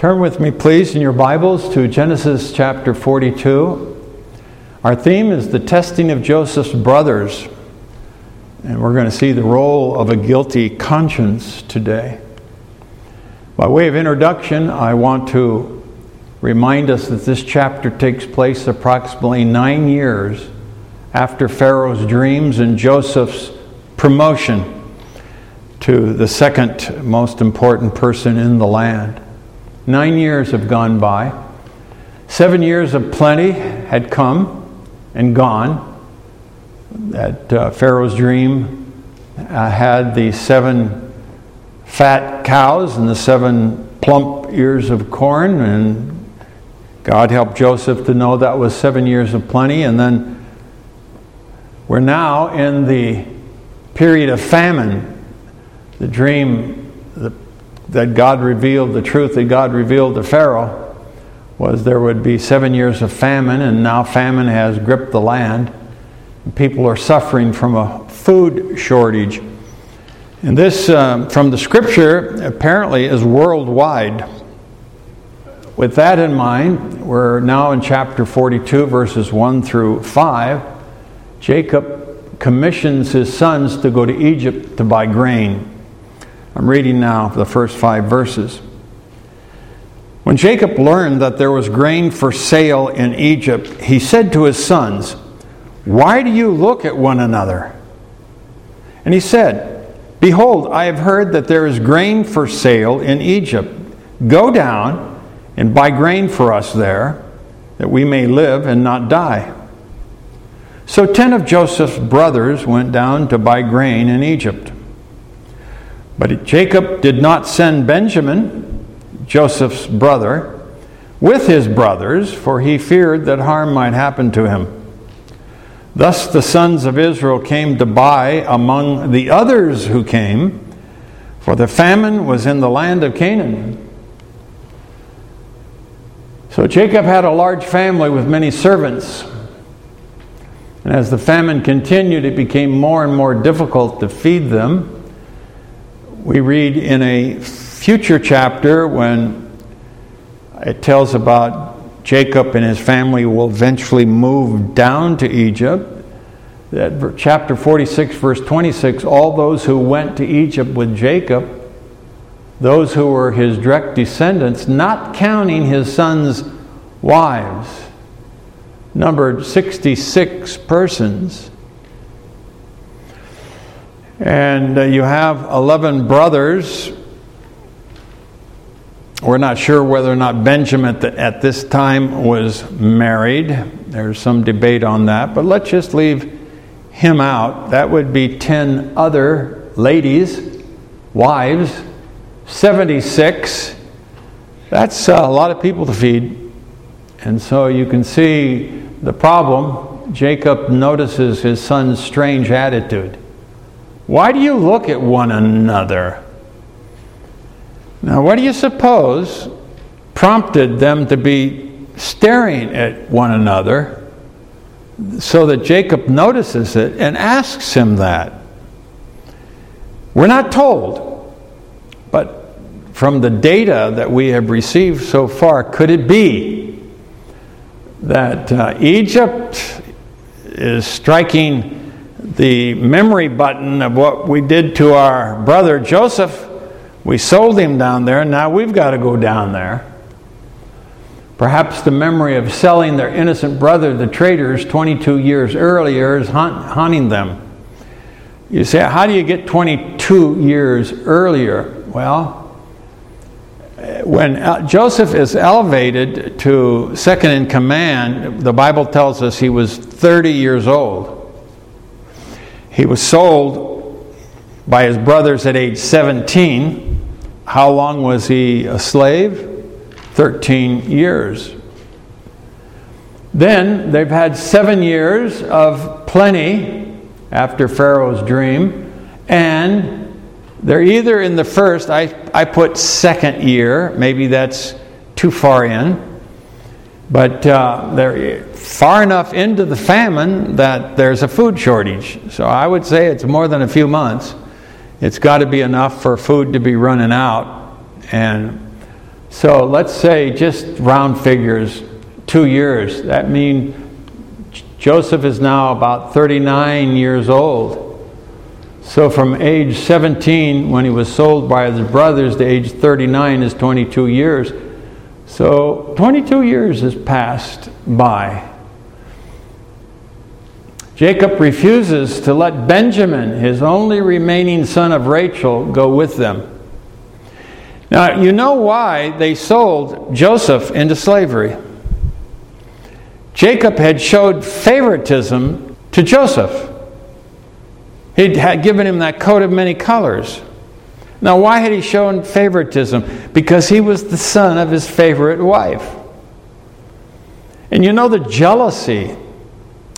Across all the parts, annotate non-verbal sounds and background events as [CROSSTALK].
Turn with me, please, in your Bibles to Genesis chapter 42. Our theme is the testing of Joseph's brothers, and we're going to see the role of a guilty conscience today. By way of introduction, I want to remind us that this chapter takes place approximately nine years after Pharaoh's dreams and Joseph's promotion to the second most important person in the land. Nine years have gone by. Seven years of plenty had come and gone. That uh, Pharaoh's dream uh, had the seven fat cows and the seven plump ears of corn, and God helped Joseph to know that was seven years of plenty. And then we're now in the period of famine. The dream, the that God revealed, the truth that God revealed to Pharaoh was there would be seven years of famine, and now famine has gripped the land. People are suffering from a food shortage. And this, um, from the scripture, apparently is worldwide. With that in mind, we're now in chapter 42, verses 1 through 5. Jacob commissions his sons to go to Egypt to buy grain. I'm reading now the first five verses. When Jacob learned that there was grain for sale in Egypt, he said to his sons, Why do you look at one another? And he said, Behold, I have heard that there is grain for sale in Egypt. Go down and buy grain for us there, that we may live and not die. So ten of Joseph's brothers went down to buy grain in Egypt. But Jacob did not send Benjamin, Joseph's brother, with his brothers, for he feared that harm might happen to him. Thus the sons of Israel came to buy among the others who came, for the famine was in the land of Canaan. So Jacob had a large family with many servants. And as the famine continued, it became more and more difficult to feed them we read in a future chapter when it tells about Jacob and his family will eventually move down to Egypt. That chapter 46, verse 26, all those who went to Egypt with Jacob, those who were his direct descendants, not counting his sons' wives, numbered 66 persons. And uh, you have 11 brothers. We're not sure whether or not Benjamin at this time was married. There's some debate on that, but let's just leave him out. That would be 10 other ladies, wives, 76. That's a lot of people to feed. And so you can see the problem. Jacob notices his son's strange attitude. Why do you look at one another? Now, what do you suppose prompted them to be staring at one another so that Jacob notices it and asks him that? We're not told, but from the data that we have received so far, could it be that uh, Egypt is striking the memory button of what we did to our brother Joseph. We sold him down there, and now we've got to go down there. Perhaps the memory of selling their innocent brother, the traders, 22 years earlier is haunting them. You say, how do you get 22 years earlier? Well, when Joseph is elevated to second in command, the Bible tells us he was 30 years old. He was sold by his brothers at age 17. How long was he a slave? 13 years. Then they've had seven years of plenty after Pharaoh's dream, and they're either in the first, I, I put second year, maybe that's too far in, but uh, they're far enough into the famine that there's a food shortage. So I would say it's more than a few months. It's got to be enough for food to be running out. And So let's say, just round figures, two years. That means Joseph is now about 39 years old. So from age 17, when he was sold by his brothers, to age 39 is 22 years. So 22 years has passed by. Jacob refuses to let Benjamin, his only remaining son of Rachel, go with them. Now, you know why they sold Joseph into slavery. Jacob had showed favoritism to Joseph. He had given him that coat of many colors. Now, why had he shown favoritism? Because he was the son of his favorite wife. And you know the jealousy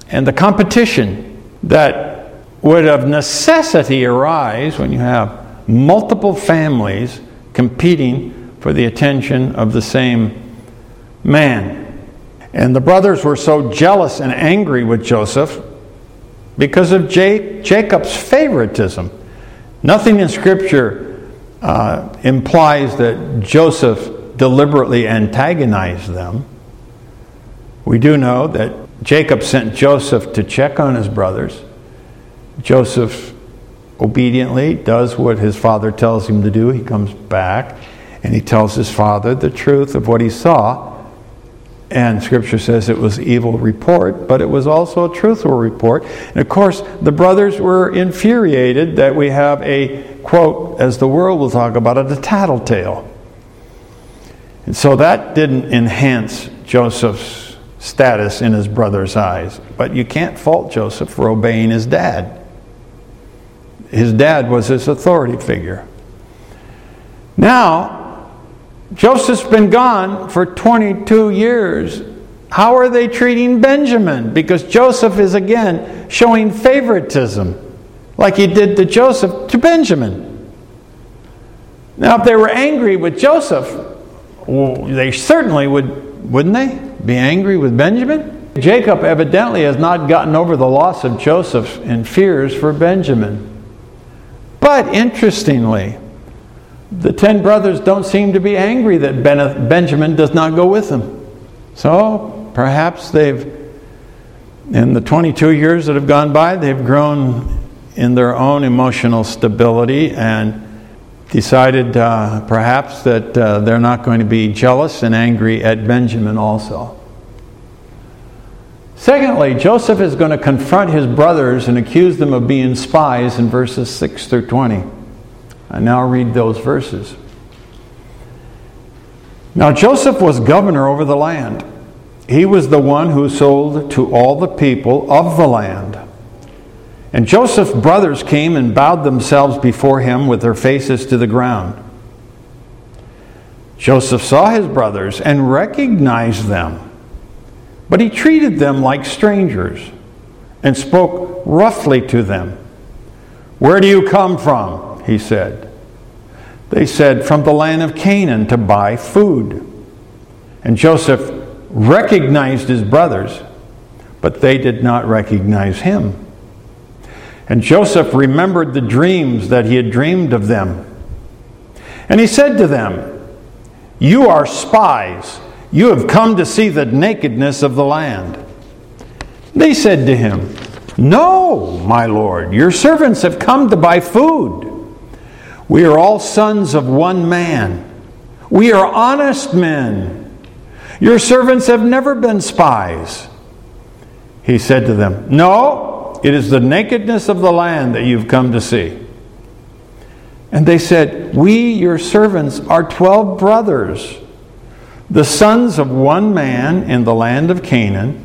and the competition that would of necessity arise when you have multiple families competing for the attention of the same man. And the brothers were so jealous and angry with Joseph because of Jacob's favoritism. Nothing in Scripture uh, implies that Joseph deliberately antagonized them. We do know that Jacob sent Joseph to check on his brothers. Joseph obediently does what his father tells him to do. He comes back and he tells his father the truth of what he saw. And scripture says it was evil report, but it was also a truthful report. And of course, the brothers were infuriated that we have a quote, as the world will talk about it, a tattletale. And so that didn't enhance Joseph's status in his brother's eyes. But you can't fault Joseph for obeying his dad. His dad was his authority figure. Now, Joseph's been gone for 22 years. How are they treating Benjamin? Because Joseph is again showing favoritism, like he did to Joseph to Benjamin. Now, if they were angry with Joseph, well, they certainly would, wouldn't they? Be angry with Benjamin? Jacob evidently has not gotten over the loss of Joseph and fears for Benjamin. But interestingly, the ten brothers don't seem to be angry that Benjamin does not go with them. So perhaps they've, in the 22 years that have gone by, they've grown in their own emotional stability and decided uh, perhaps that uh, they're not going to be jealous and angry at Benjamin also. Secondly, Joseph is going to confront his brothers and accuse them of being spies in verses 6 through 20. I now read those verses. Now, Joseph was governor over the land. He was the one who sold to all the people of the land. And Joseph's brothers came and bowed themselves before him with their faces to the ground. Joseph saw his brothers and recognized them. But he treated them like strangers and spoke roughly to them. Where do you come from? He said. They said, From the land of Canaan to buy food. And Joseph recognized his brothers, but they did not recognize him. And Joseph remembered the dreams that he had dreamed of them. And he said to them, You are spies you have come to see the nakedness of the land. They said to him, No, my lord, your servants have come to buy food. We are all sons of one man. We are honest men. Your servants have never been spies. He said to them, No, it is the nakedness of the land that you've come to see. And they said, We, your servants, are twelve brothers the sons of one man in the land of Canaan,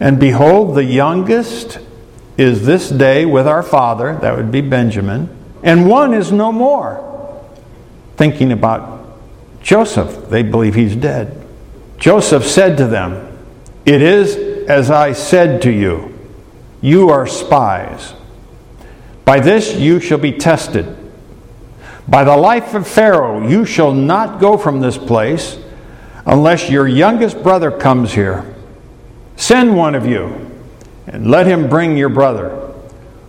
and behold, the youngest is this day with our father, that would be Benjamin, and one is no more. Thinking about Joseph, they believe he's dead. Joseph said to them, It is as I said to you, you are spies. By this you shall be tested. By the life of Pharaoh, you shall not go from this place unless your youngest brother comes here. Send one of you and let him bring your brother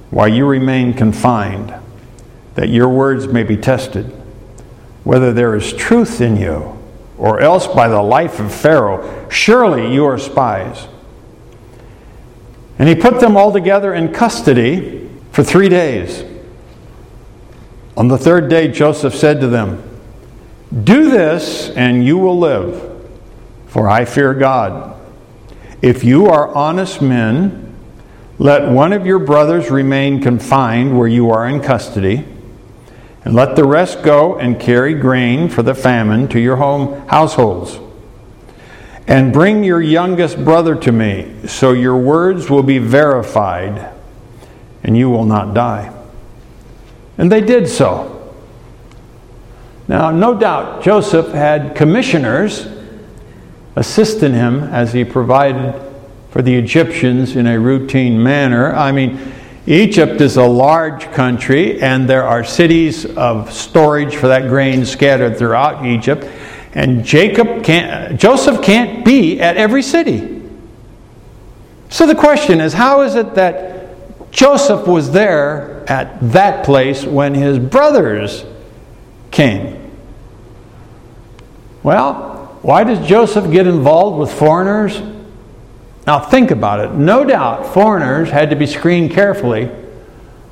while you remain confined, that your words may be tested, whether there is truth in you. or else by the life of Pharaoh. Surely you are spies. And he put them all together in custody for three days. On the third day, Joseph said to them, Do this, and you will live, for I fear God. If you are honest men, let one of your brothers remain confined where you are in custody and let the rest go and carry grain for the famine to your home households. And bring your youngest brother to me, so your words will be verified, and you will not die. And they did so. Now, no doubt, Joseph had commissioners assisting him as he provided for the Egyptians in a routine manner. I mean, Egypt is a large country, and there are cities of storage for that grain scattered throughout Egypt. And Jacob can't, Joseph can't be at every city. So the question is how is it that Joseph was there at that place when his brothers came? Well, why does Joseph get involved with foreigners? Now, think about it. No doubt foreigners had to be screened carefully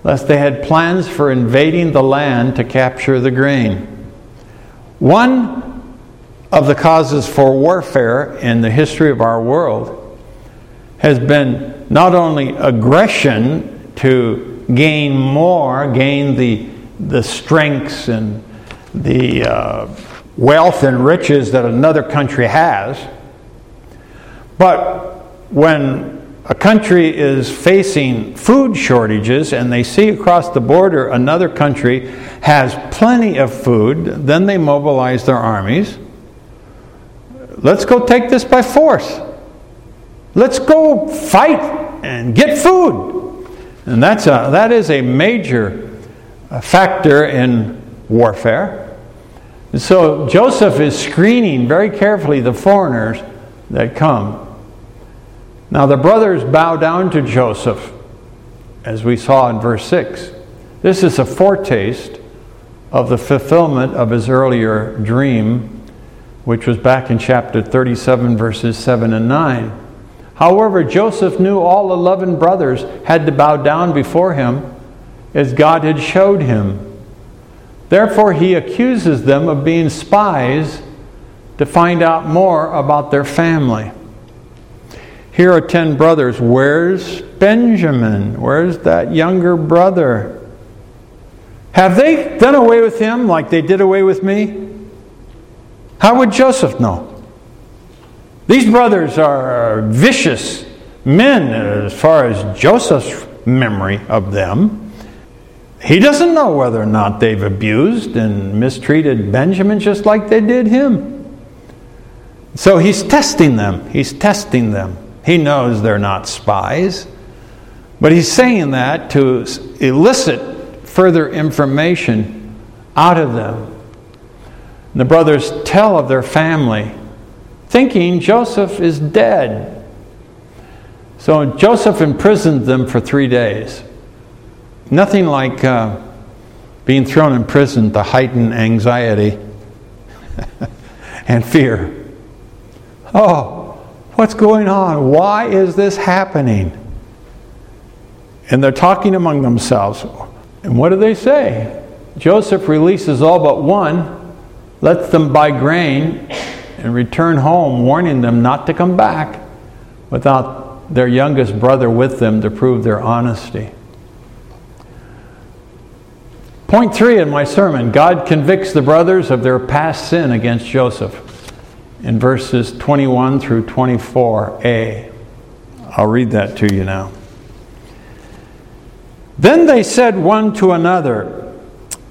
lest they had plans for invading the land to capture the grain. One of the causes for warfare in the history of our world has been not only aggression to gain more, gain the, the strengths and the uh, wealth and riches that another country has, but when a country is facing food shortages and they see across the border another country has plenty of food, then they mobilize their armies. Let's go take this by force. Let's go fight and get food. And that's a, that is a major uh, factor in warfare. And so Joseph is screening very carefully the foreigners that come now the brothers bow down to Joseph, as we saw in verse 6. This is a foretaste of the fulfillment of his earlier dream, which was back in chapter 37, verses 7 and 9. However, Joseph knew all 11 brothers had to bow down before him as God had showed him. Therefore, he accuses them of being spies to find out more about their family. Here are 10 brothers. Where's Benjamin? Where's that younger brother? Have they done away with him like they did away with me? How would Joseph know? These brothers are vicious men as far as Joseph's memory of them. He doesn't know whether or not they've abused and mistreated Benjamin just like they did him. So he's testing them. He's testing them. He knows they're not spies. But he's saying that to elicit further information out of them. And the brothers tell of their family, thinking Joseph is dead. So Joseph imprisoned them for three days. Nothing like uh, being thrown in prison to heighten anxiety [LAUGHS] and fear. Oh, What's going on? Why is this happening? And they're talking among themselves. And what do they say? Joseph releases all but one, lets them buy grain, and return home, warning them not to come back without their youngest brother with them to prove their honesty. Point three in my sermon God convicts the brothers of their past sin against Joseph in verses 21 through 24a. I'll read that to you now. Then they said one to another,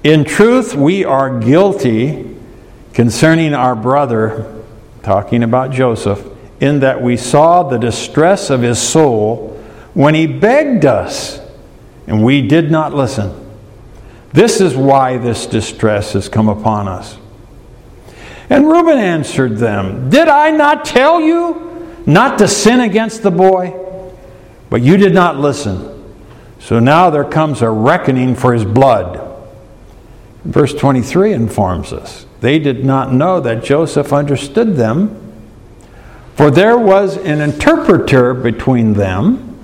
In truth, we are guilty concerning our brother, talking about Joseph, in that we saw the distress of his soul when he begged us, and we did not listen. This is why this distress has come upon us. And Reuben answered them, Did I not tell you not to sin against the boy? But you did not listen. So now there comes a reckoning for his blood. Verse 23 informs us they did not know that Joseph understood them, for there was an interpreter between them,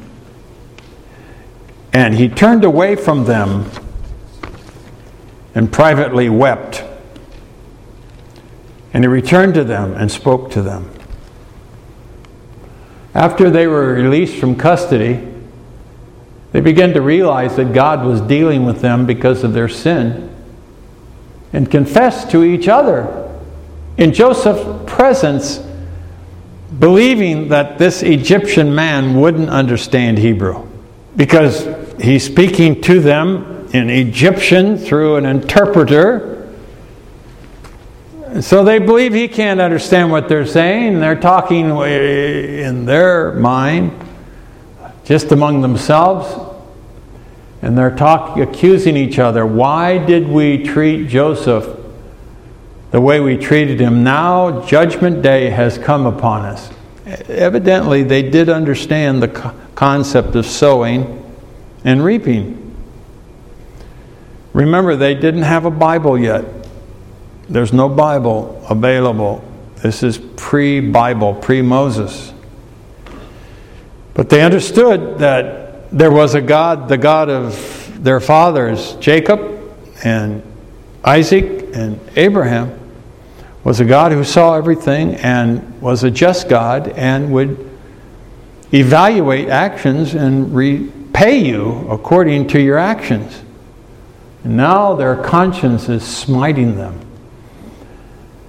and he turned away from them and privately wept. And he returned to them and spoke to them. After they were released from custody, they began to realize that God was dealing with them because of their sin and confessed to each other in Joseph's presence, believing that this Egyptian man wouldn't understand Hebrew because he's speaking to them in Egyptian through an interpreter. So they believe he can't understand what they're saying. They're talking in their mind, just among themselves. And they're talking, accusing each other. Why did we treat Joseph the way we treated him? Now judgment day has come upon us. Evidently, they did understand the concept of sowing and reaping. Remember, they didn't have a Bible yet. There's no Bible available. This is pre Bible, pre Moses. But they understood that there was a God, the God of their fathers, Jacob and Isaac and Abraham, was a God who saw everything and was a just God and would evaluate actions and repay you according to your actions. And now their conscience is smiting them.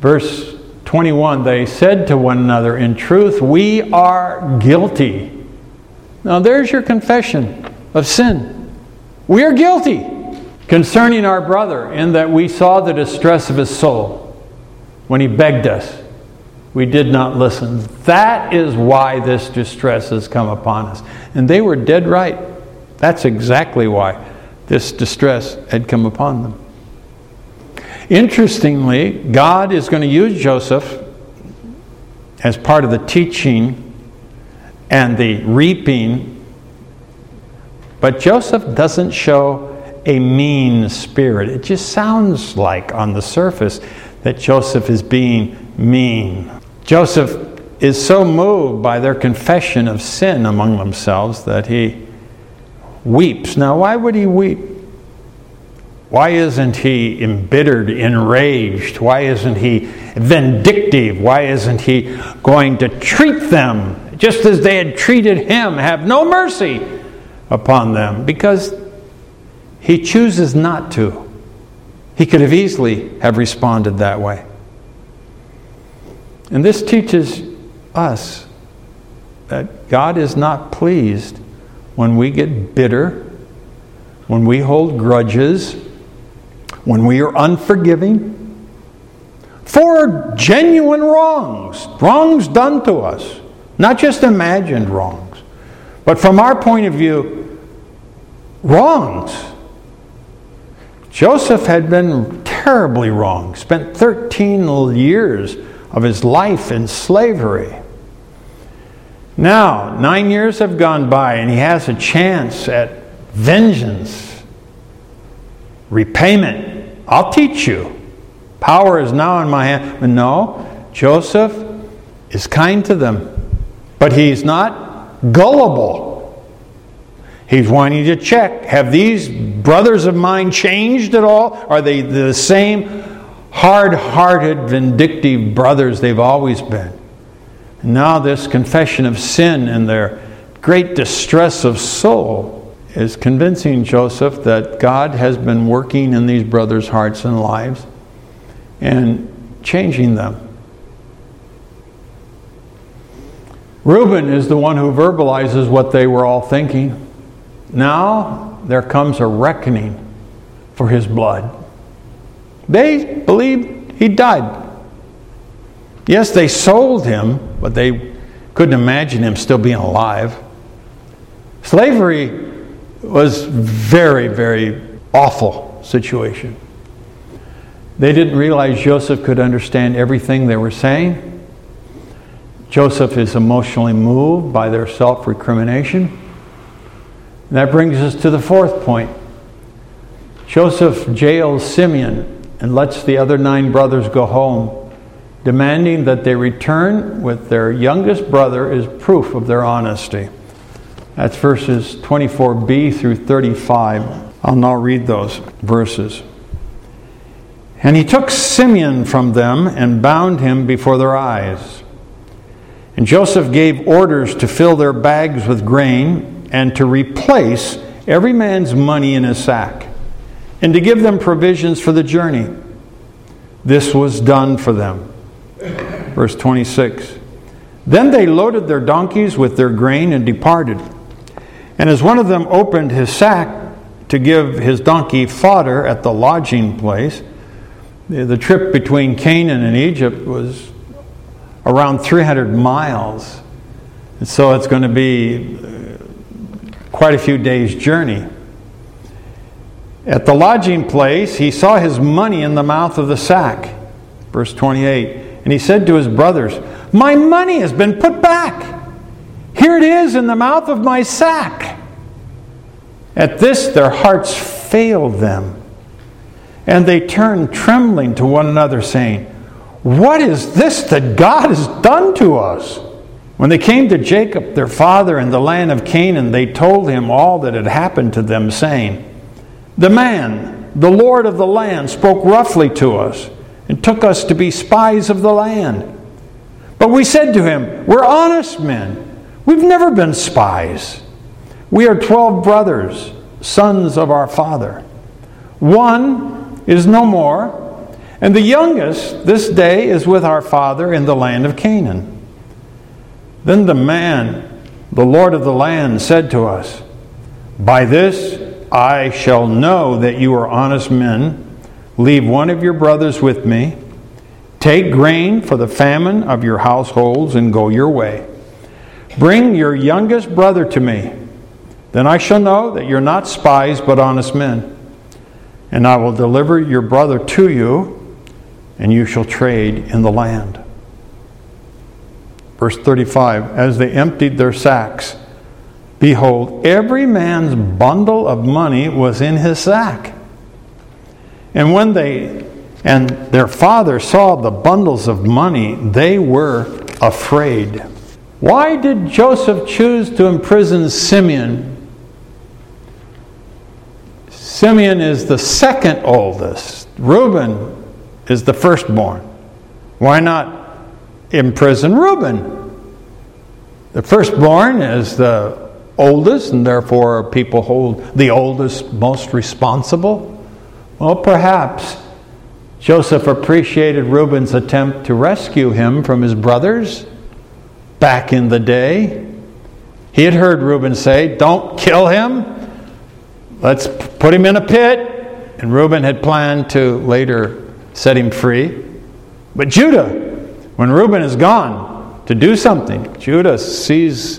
Verse 21 They said to one another, In truth, we are guilty. Now, there's your confession of sin. We are guilty concerning our brother in that we saw the distress of his soul when he begged us. We did not listen. That is why this distress has come upon us. And they were dead right. That's exactly why this distress had come upon them. Interestingly, God is going to use Joseph as part of the teaching and the reaping. But Joseph doesn't show a mean spirit. It just sounds like on the surface that Joseph is being mean. Joseph is so moved by their confession of sin among themselves that he weeps. Now, why would he weep? Why isn't he embittered, enraged? Why isn't he vindictive? Why isn't he going to treat them just as they had treated him, have no mercy upon them, because he chooses not to. He could have easily have responded that way. And this teaches us that God is not pleased when we get bitter, when we hold grudges, when we are unforgiving for genuine wrongs, wrongs done to us. Not just imagined wrongs, but from our point of view, wrongs. Joseph had been terribly wrong, spent 13 years of his life in slavery. Now, nine years have gone by, and he has a chance at vengeance, repayment. I'll teach you. Power is now in my hand. But no, Joseph is kind to them. But he's not gullible. He's wanting to check have these brothers of mine changed at all? Are they the same hard hearted, vindictive brothers they've always been? And now, this confession of sin and their great distress of soul is convincing Joseph that God has been working in these brothers' hearts and lives and changing them. Reuben is the one who verbalizes what they were all thinking. Now there comes a reckoning for his blood. They believed he died. Yes, they sold him, but they couldn't imagine him still being alive. Slavery was very, very awful situation. They didn't realize Joseph could understand everything they were saying. Joseph is emotionally moved by their self recrimination. That brings us to the fourth point. Joseph jails Simeon and lets the other nine brothers go home, demanding that they return with their youngest brother as proof of their honesty. That's verses 24b through 35. I'll now read those verses. And he took Simeon from them and bound him before their eyes. And Joseph gave orders to fill their bags with grain and to replace every man's money in his sack and to give them provisions for the journey. This was done for them. Verse 26. Then they loaded their donkeys with their grain and departed. And as one of them opened his sack to give his donkey fodder at the lodging place, the trip between Canaan and Egypt was around 300 miles. And so it's going to be uh, quite a few days' journey. At the lodging place, he saw his money in the mouth of the sack. Verse 28. And he said to his brothers, My money has been put back. Here it is in the mouth of my sack. At this, their hearts failed them. And they turned trembling to one another, saying, What is this that God has done to us? When they came to Jacob, their father, in the land of Canaan, they told him all that had happened to them, saying, the man, the Lord of the land, spoke roughly to us and took us to be spies of the land. But we said to him, We're honest men. We've never been spies. We are 12 brothers, sons of our father. One is no more, and the youngest this day is with our father in the land of Canaan. Then the man, the Lord of the land, said to us, By this I shall know that you are honest men. Leave one of your brothers with me. Take grain for the famine of your households and go your way. Bring your youngest brother to me. Then I shall know that you're not spies but honest men. And I will deliver your brother to you, and you shall trade in the land. Verse 35 As they emptied their sacks, Behold, every man's bundle of money was in his sack. And when they and their father saw the bundles of money, they were afraid. Why did Joseph choose to imprison Simeon? Simeon is the second oldest. Reuben is the firstborn. Why not imprison Reuben? The firstborn is the oldest, and therefore people hold the oldest most responsible? Well, perhaps Joseph appreciated Reuben's attempt to rescue him from his brothers back in the day. He had heard Reuben say, Don't kill him, let's put him in a pit. And Reuben had planned to later set him free. But Judah, when Reuben is gone to do something, Judah sees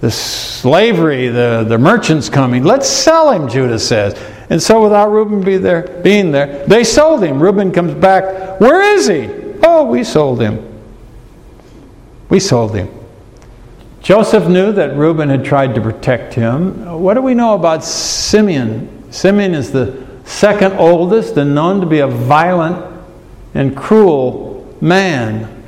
the slavery, the, the merchants coming. Let's sell him, Judah says. And so, without Reuben be there, being there, they sold him. Reuben comes back. Where is he? Oh, we sold him. We sold him. Joseph knew that Reuben had tried to protect him. What do we know about Simeon? Simeon is the second oldest and known to be a violent and cruel man.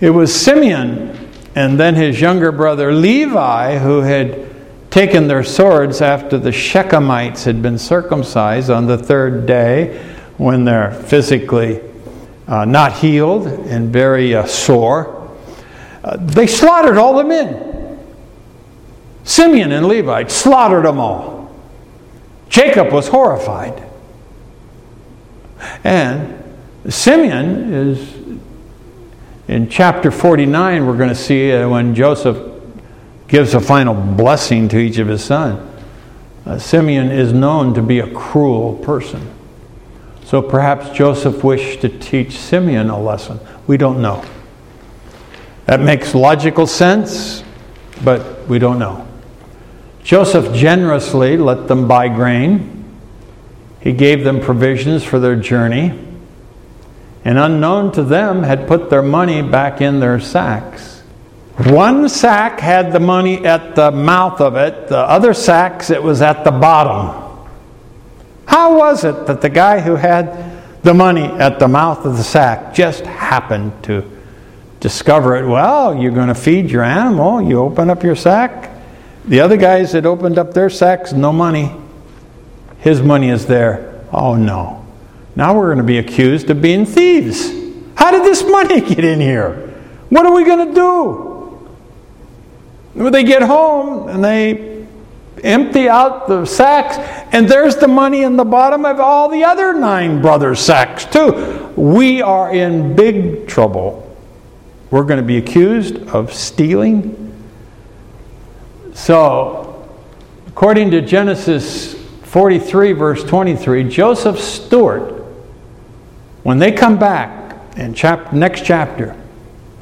It was Simeon and then his younger brother Levi, who had taken their swords after the Shechemites had been circumcised on the third day when they're physically uh, not healed and very uh, sore. Uh, they slaughtered all the men. Simeon and Levi slaughtered them all. Jacob was horrified. And Simeon is in chapter 49, we're going to see uh, when Joseph gives a final blessing to each of his sons. Uh, Simeon is known to be a cruel person. So perhaps Joseph wished to teach Simeon a lesson. We don't know. That makes logical sense, but we don't know. Joseph generously let them buy grain. He gave them provisions for their journey and unknown to them had put their money back in their sacks. One sack had the money at the mouth of it, the other sacks it was at the bottom. How was it that the guy who had the money at the mouth of the sack, just happened to discover it. Well, you're going to feed your animal, you open up your sack. The other guys that opened up their sacks, no money. His money is there. Oh no. Now we're going to be accused of being thieves. How did this money [LAUGHS] get in here? What are we going to do? When they get home and they empty out the sacks, and there's the money in the bottom of all the other nine brothers' sacks, too. We are in big trouble. We're going to be accused of stealing. So, according to Genesis 43, verse 23, Joseph steward, when they come back in chap- next chapter,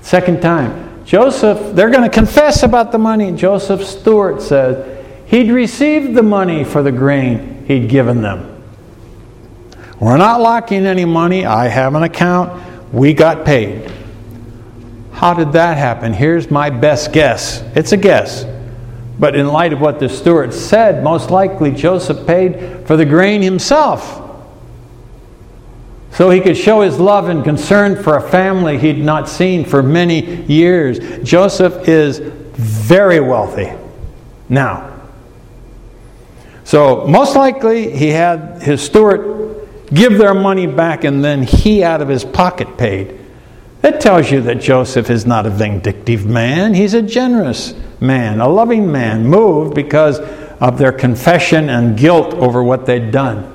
second time, Joseph, they're going to confess about the money. Joseph steward says he'd received the money for the grain he'd given them. We're not locking any money. I have an account. We got paid. How did that happen? Here's my best guess. It's a guess. But in light of what the steward said, most likely Joseph paid for the grain himself so he could show his love and concern for a family he'd not seen for many years. Joseph is very wealthy now. So, most likely, he had his steward give their money back and then he, out of his pocket, paid. That tells you that Joseph is not a vindictive man. He's a generous man, a loving man, moved because of their confession and guilt over what they'd done.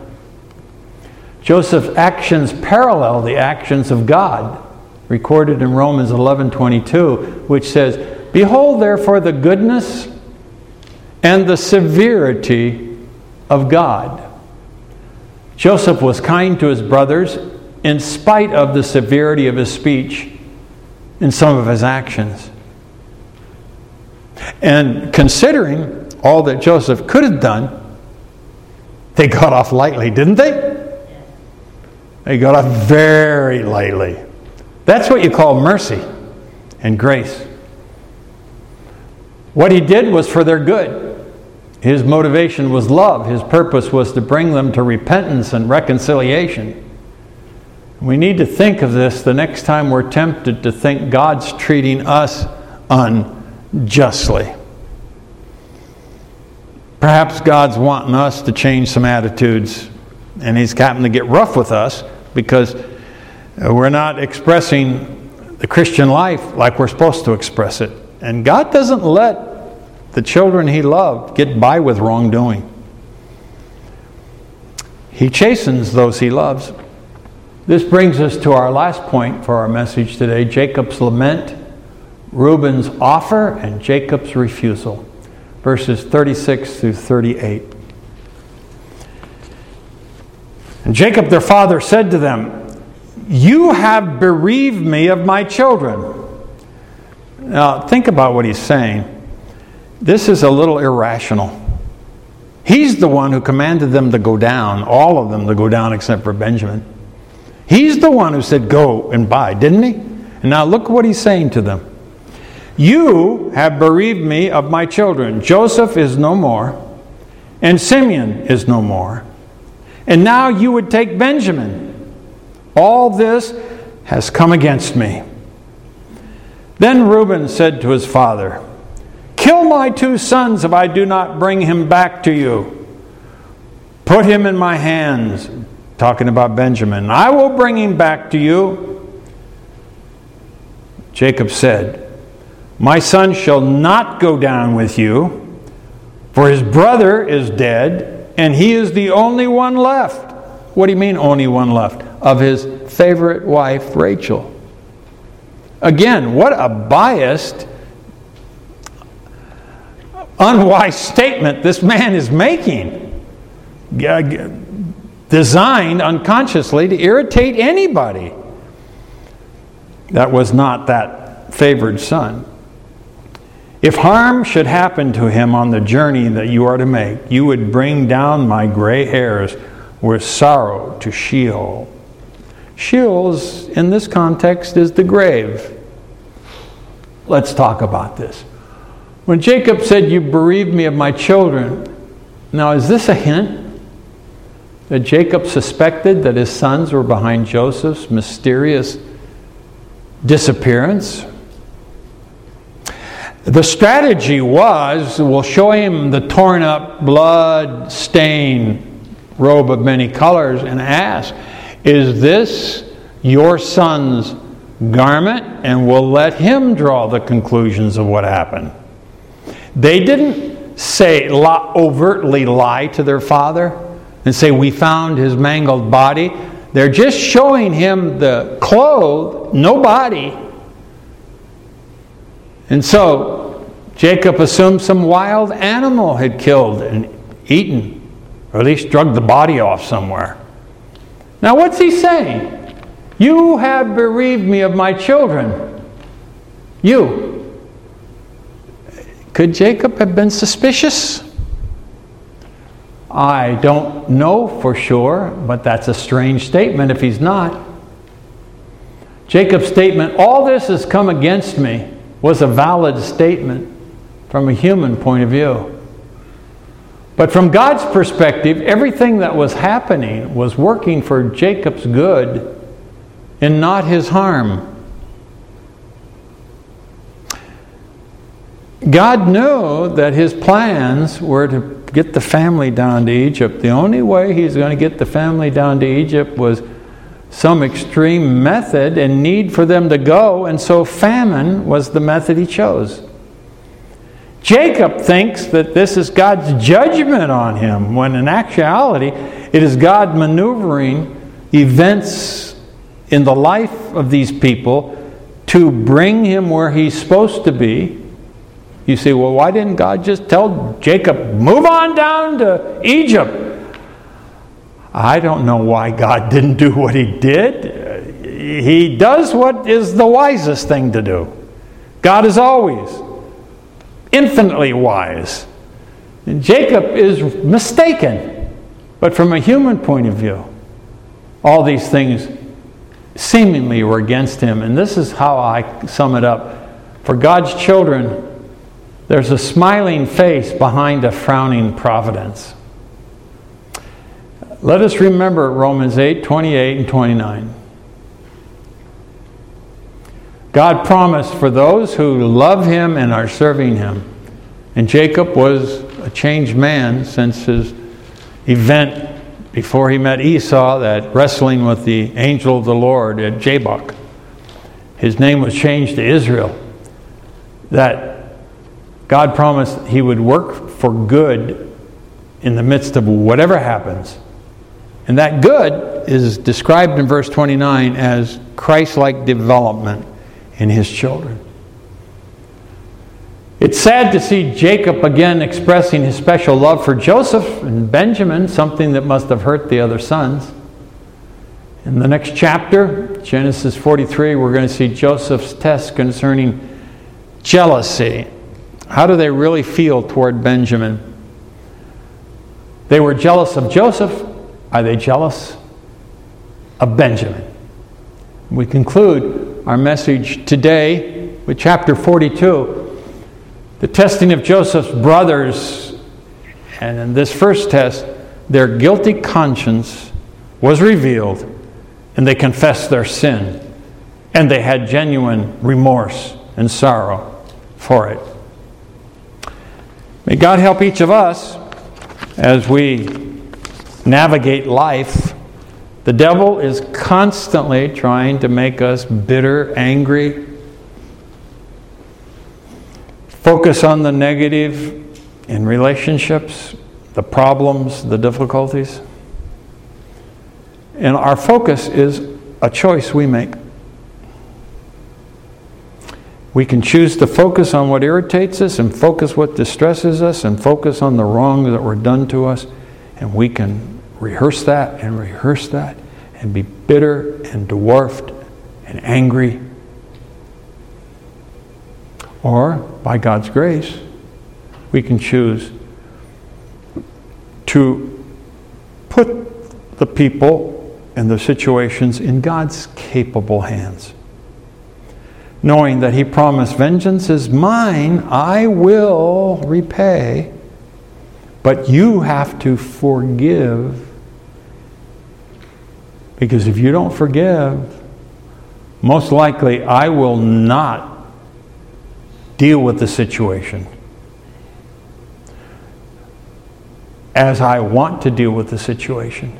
Joseph's actions parallel the actions of God, recorded in Romans 11:22, which says, "Behold therefore the goodness and the severity of God." Joseph was kind to his brothers in spite of the severity of his speech in some of his actions. And considering all that Joseph could have done, they got off lightly, didn't they? They got off very lightly. That's what you call mercy and grace. What he did was for their good. His motivation was love. His purpose was to bring them to repentance and reconciliation. We need to think of this the next time we're tempted to think God's treating us unjustly. Perhaps God's wanting us to change some attitudes, and He's happened to get rough with us because we're not expressing the Christian life like we're supposed to express it. And God doesn't let the children He loved get by with wrongdoing. He chastens those He loves. This brings us to our last point for our message today Jacob's lament, Reuben's offer, and Jacob's refusal. Verses 36 through 38. And Jacob, their father, said to them, You have bereaved me of my children. Now, think about what he's saying. This is a little irrational. He's the one who commanded them to go down, all of them to go down except for Benjamin. He's the one who said, Go and buy, didn't he? And now look what he's saying to them. You have bereaved me of my children. Joseph is no more, and Simeon is no more and now you would take Benjamin. All this has come against me. Then Reuben said to his father, Kill my two sons if I do not bring him back to you. Put him in my hands. Talking about Benjamin. I will bring him back to you. Jacob said, My son shall not go down with you, for his brother is dead and he is the only one left. What do you mean, only one left? Of his favorite wife, Rachel. Again, what a biased, unwise statement this man is making. Designed unconsciously to irritate anybody that was not that favored son. If harm should happen to him on the journey that you are to make, you would bring down my gray hairs with sorrow to Sheol. Sheol, in this context, is the grave. Let's talk about this. When Jacob said, You bereaved me of my children, now is this a hint that Jacob suspected that his sons were behind Joseph's mysterious disappearance. The strategy was we'll show him the torn up, blood stained robe of many colors and ask, Is this your son's garment? And we'll let him draw the conclusions of what happened. They didn't say overtly lie to their father and say, We found his mangled body. They're just showing him the clothes, no body. And so Jacob assumed some wild animal had killed and eaten, or at least drugged the body off somewhere. Now, what's he saying? You have bereaved me of my children. You. Could Jacob have been suspicious? I don't know for sure, but that's a strange statement if he's not. Jacob's statement, all this has come against me, was a valid statement from a human point of view. But from God's perspective, everything that was happening was working for Jacob's good and not his harm. God knew that his plans were to get the family down to Egypt. The only way he's going to get the family down to Egypt was some extreme method and need for them to go, and so famine was the method he chose. Jacob thinks that this is God's judgment on him, when in actuality, it is God maneuvering events in the life of these people to bring him where he's supposed to be you say, well, why didn't God just tell Jacob, move on down to Egypt? I don't know why God [LAUGHS] didn't do what he did. He does what is the wisest thing to do. God is always infinitely wise. And Jacob is mistaken. But from a human point of view, all these things seemingly were against him. And this is how I sum it up. For God's children, there's a smiling face behind a frowning providence. Let us remember Romans 8 28 and 29. God promised for those who love Him and are serving Him. And Jacob was a changed man since his event before he met Esau, that wrestling with the angel of the Lord at Jabbok. His name was changed to Israel. That God promised He would work for good in the midst of whatever happens. And that good is described in verse 29 as Christ like development in His children. It's sad to see Jacob again expressing his special love for Joseph and Benjamin, something that must have hurt the other sons. In the next chapter, Genesis 43, we're going to see Joseph's test concerning jealousy how do they really feel toward Benjamin? They were jealous of Joseph. Are they jealous of Benjamin? We conclude our message today with chapter 42, the testing of Joseph's brothers. And in this first test, their guilty conscience was revealed, and they confessed their sin, and they had genuine remorse and sorrow for it. May God help each of us as we navigate life. The devil is constantly trying to make us bitter, angry, focus on the negative in relationships, the problems, the difficulties. And our focus is a choice we make. We can choose to focus on what irritates us and focus what distresses us and focus on the wrong that were done to us. And we can rehearse that and rehearse that and be bitter and dwarfed and angry. Or, by God's grace, we can choose to put the people and the situations in God's capable hands knowing that he promised, Vengeance is mine, I will repay. But you have to forgive Because if you don't forgive, most likely I will not deal with the situation as I want to deal with the situation.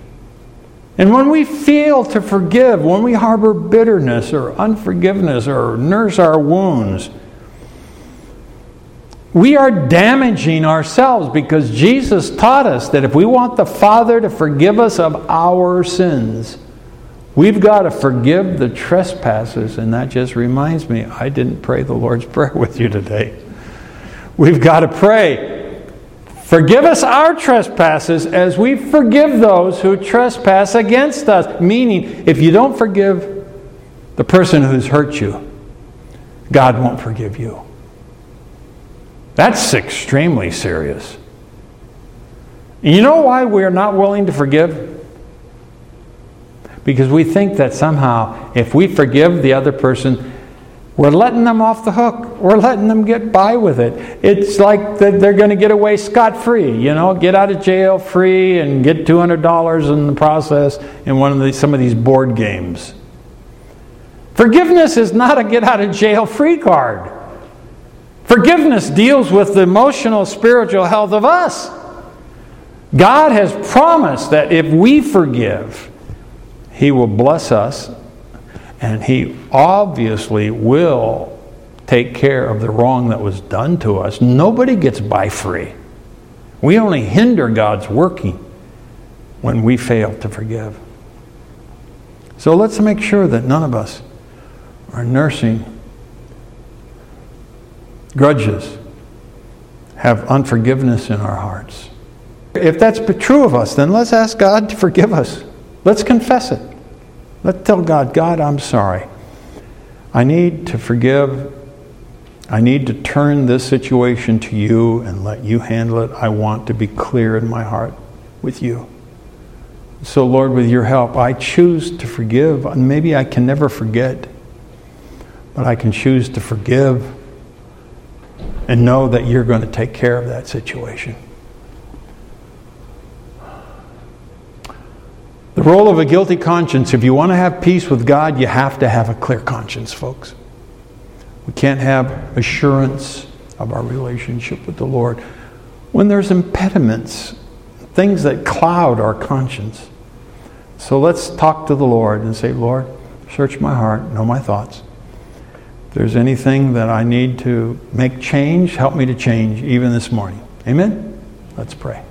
And when we fail to forgive, when we harbor bitterness or unforgiveness or nurse our wounds, we are damaging ourselves because Jesus taught us that if we want the Father to forgive us of our sins, we've got to forgive the trespasses. And that just reminds me, I didn't pray the Lord's [LAUGHS] Prayer with you today. We've got to pray, forgive us our trespasses as we forgive those who trespass against us. Meaning, if you don't forgive the person who's hurt you, God won't forgive you. That's extremely serious. You know why we're not willing to forgive? Because we think that somehow if we forgive the other person, we're letting them off the hook. We're letting them get by with it. It's like they're going to get away scot free, you know, get out of jail free and get $200 in the process in one of the, some of these board games. Forgiveness is not a get out of jail free card. Forgiveness deals with the emotional, spiritual health of us. God has promised that if we forgive, He will bless us, and He obviously will take care of the wrong that was done to us. Nobody gets by free. We only hinder God's working when we fail to forgive. So let's make sure that none of us are nursing grudges, have unforgiveness in our hearts. If that's true of us, then let's ask God to forgive us. Let's confess it. Let's tell God, God, I'm sorry. I need to forgive. I need to turn this situation to you and let you handle it. I want to be clear in my heart with you. So, Lord, with your help, I choose to forgive. Maybe I can never forget, but I can choose to forgive and know that you're going to take care of that situation. The role of a guilty conscience, if you want to have peace with God, you have to have a clear conscience, folks. We can't have assurance of our relationship with the Lord when there's impediments, things that cloud our conscience. So let's talk to the Lord and say, Lord, search my heart, know my thoughts If there's anything that I need to make change, help me to change even this morning. Amen? Let's pray.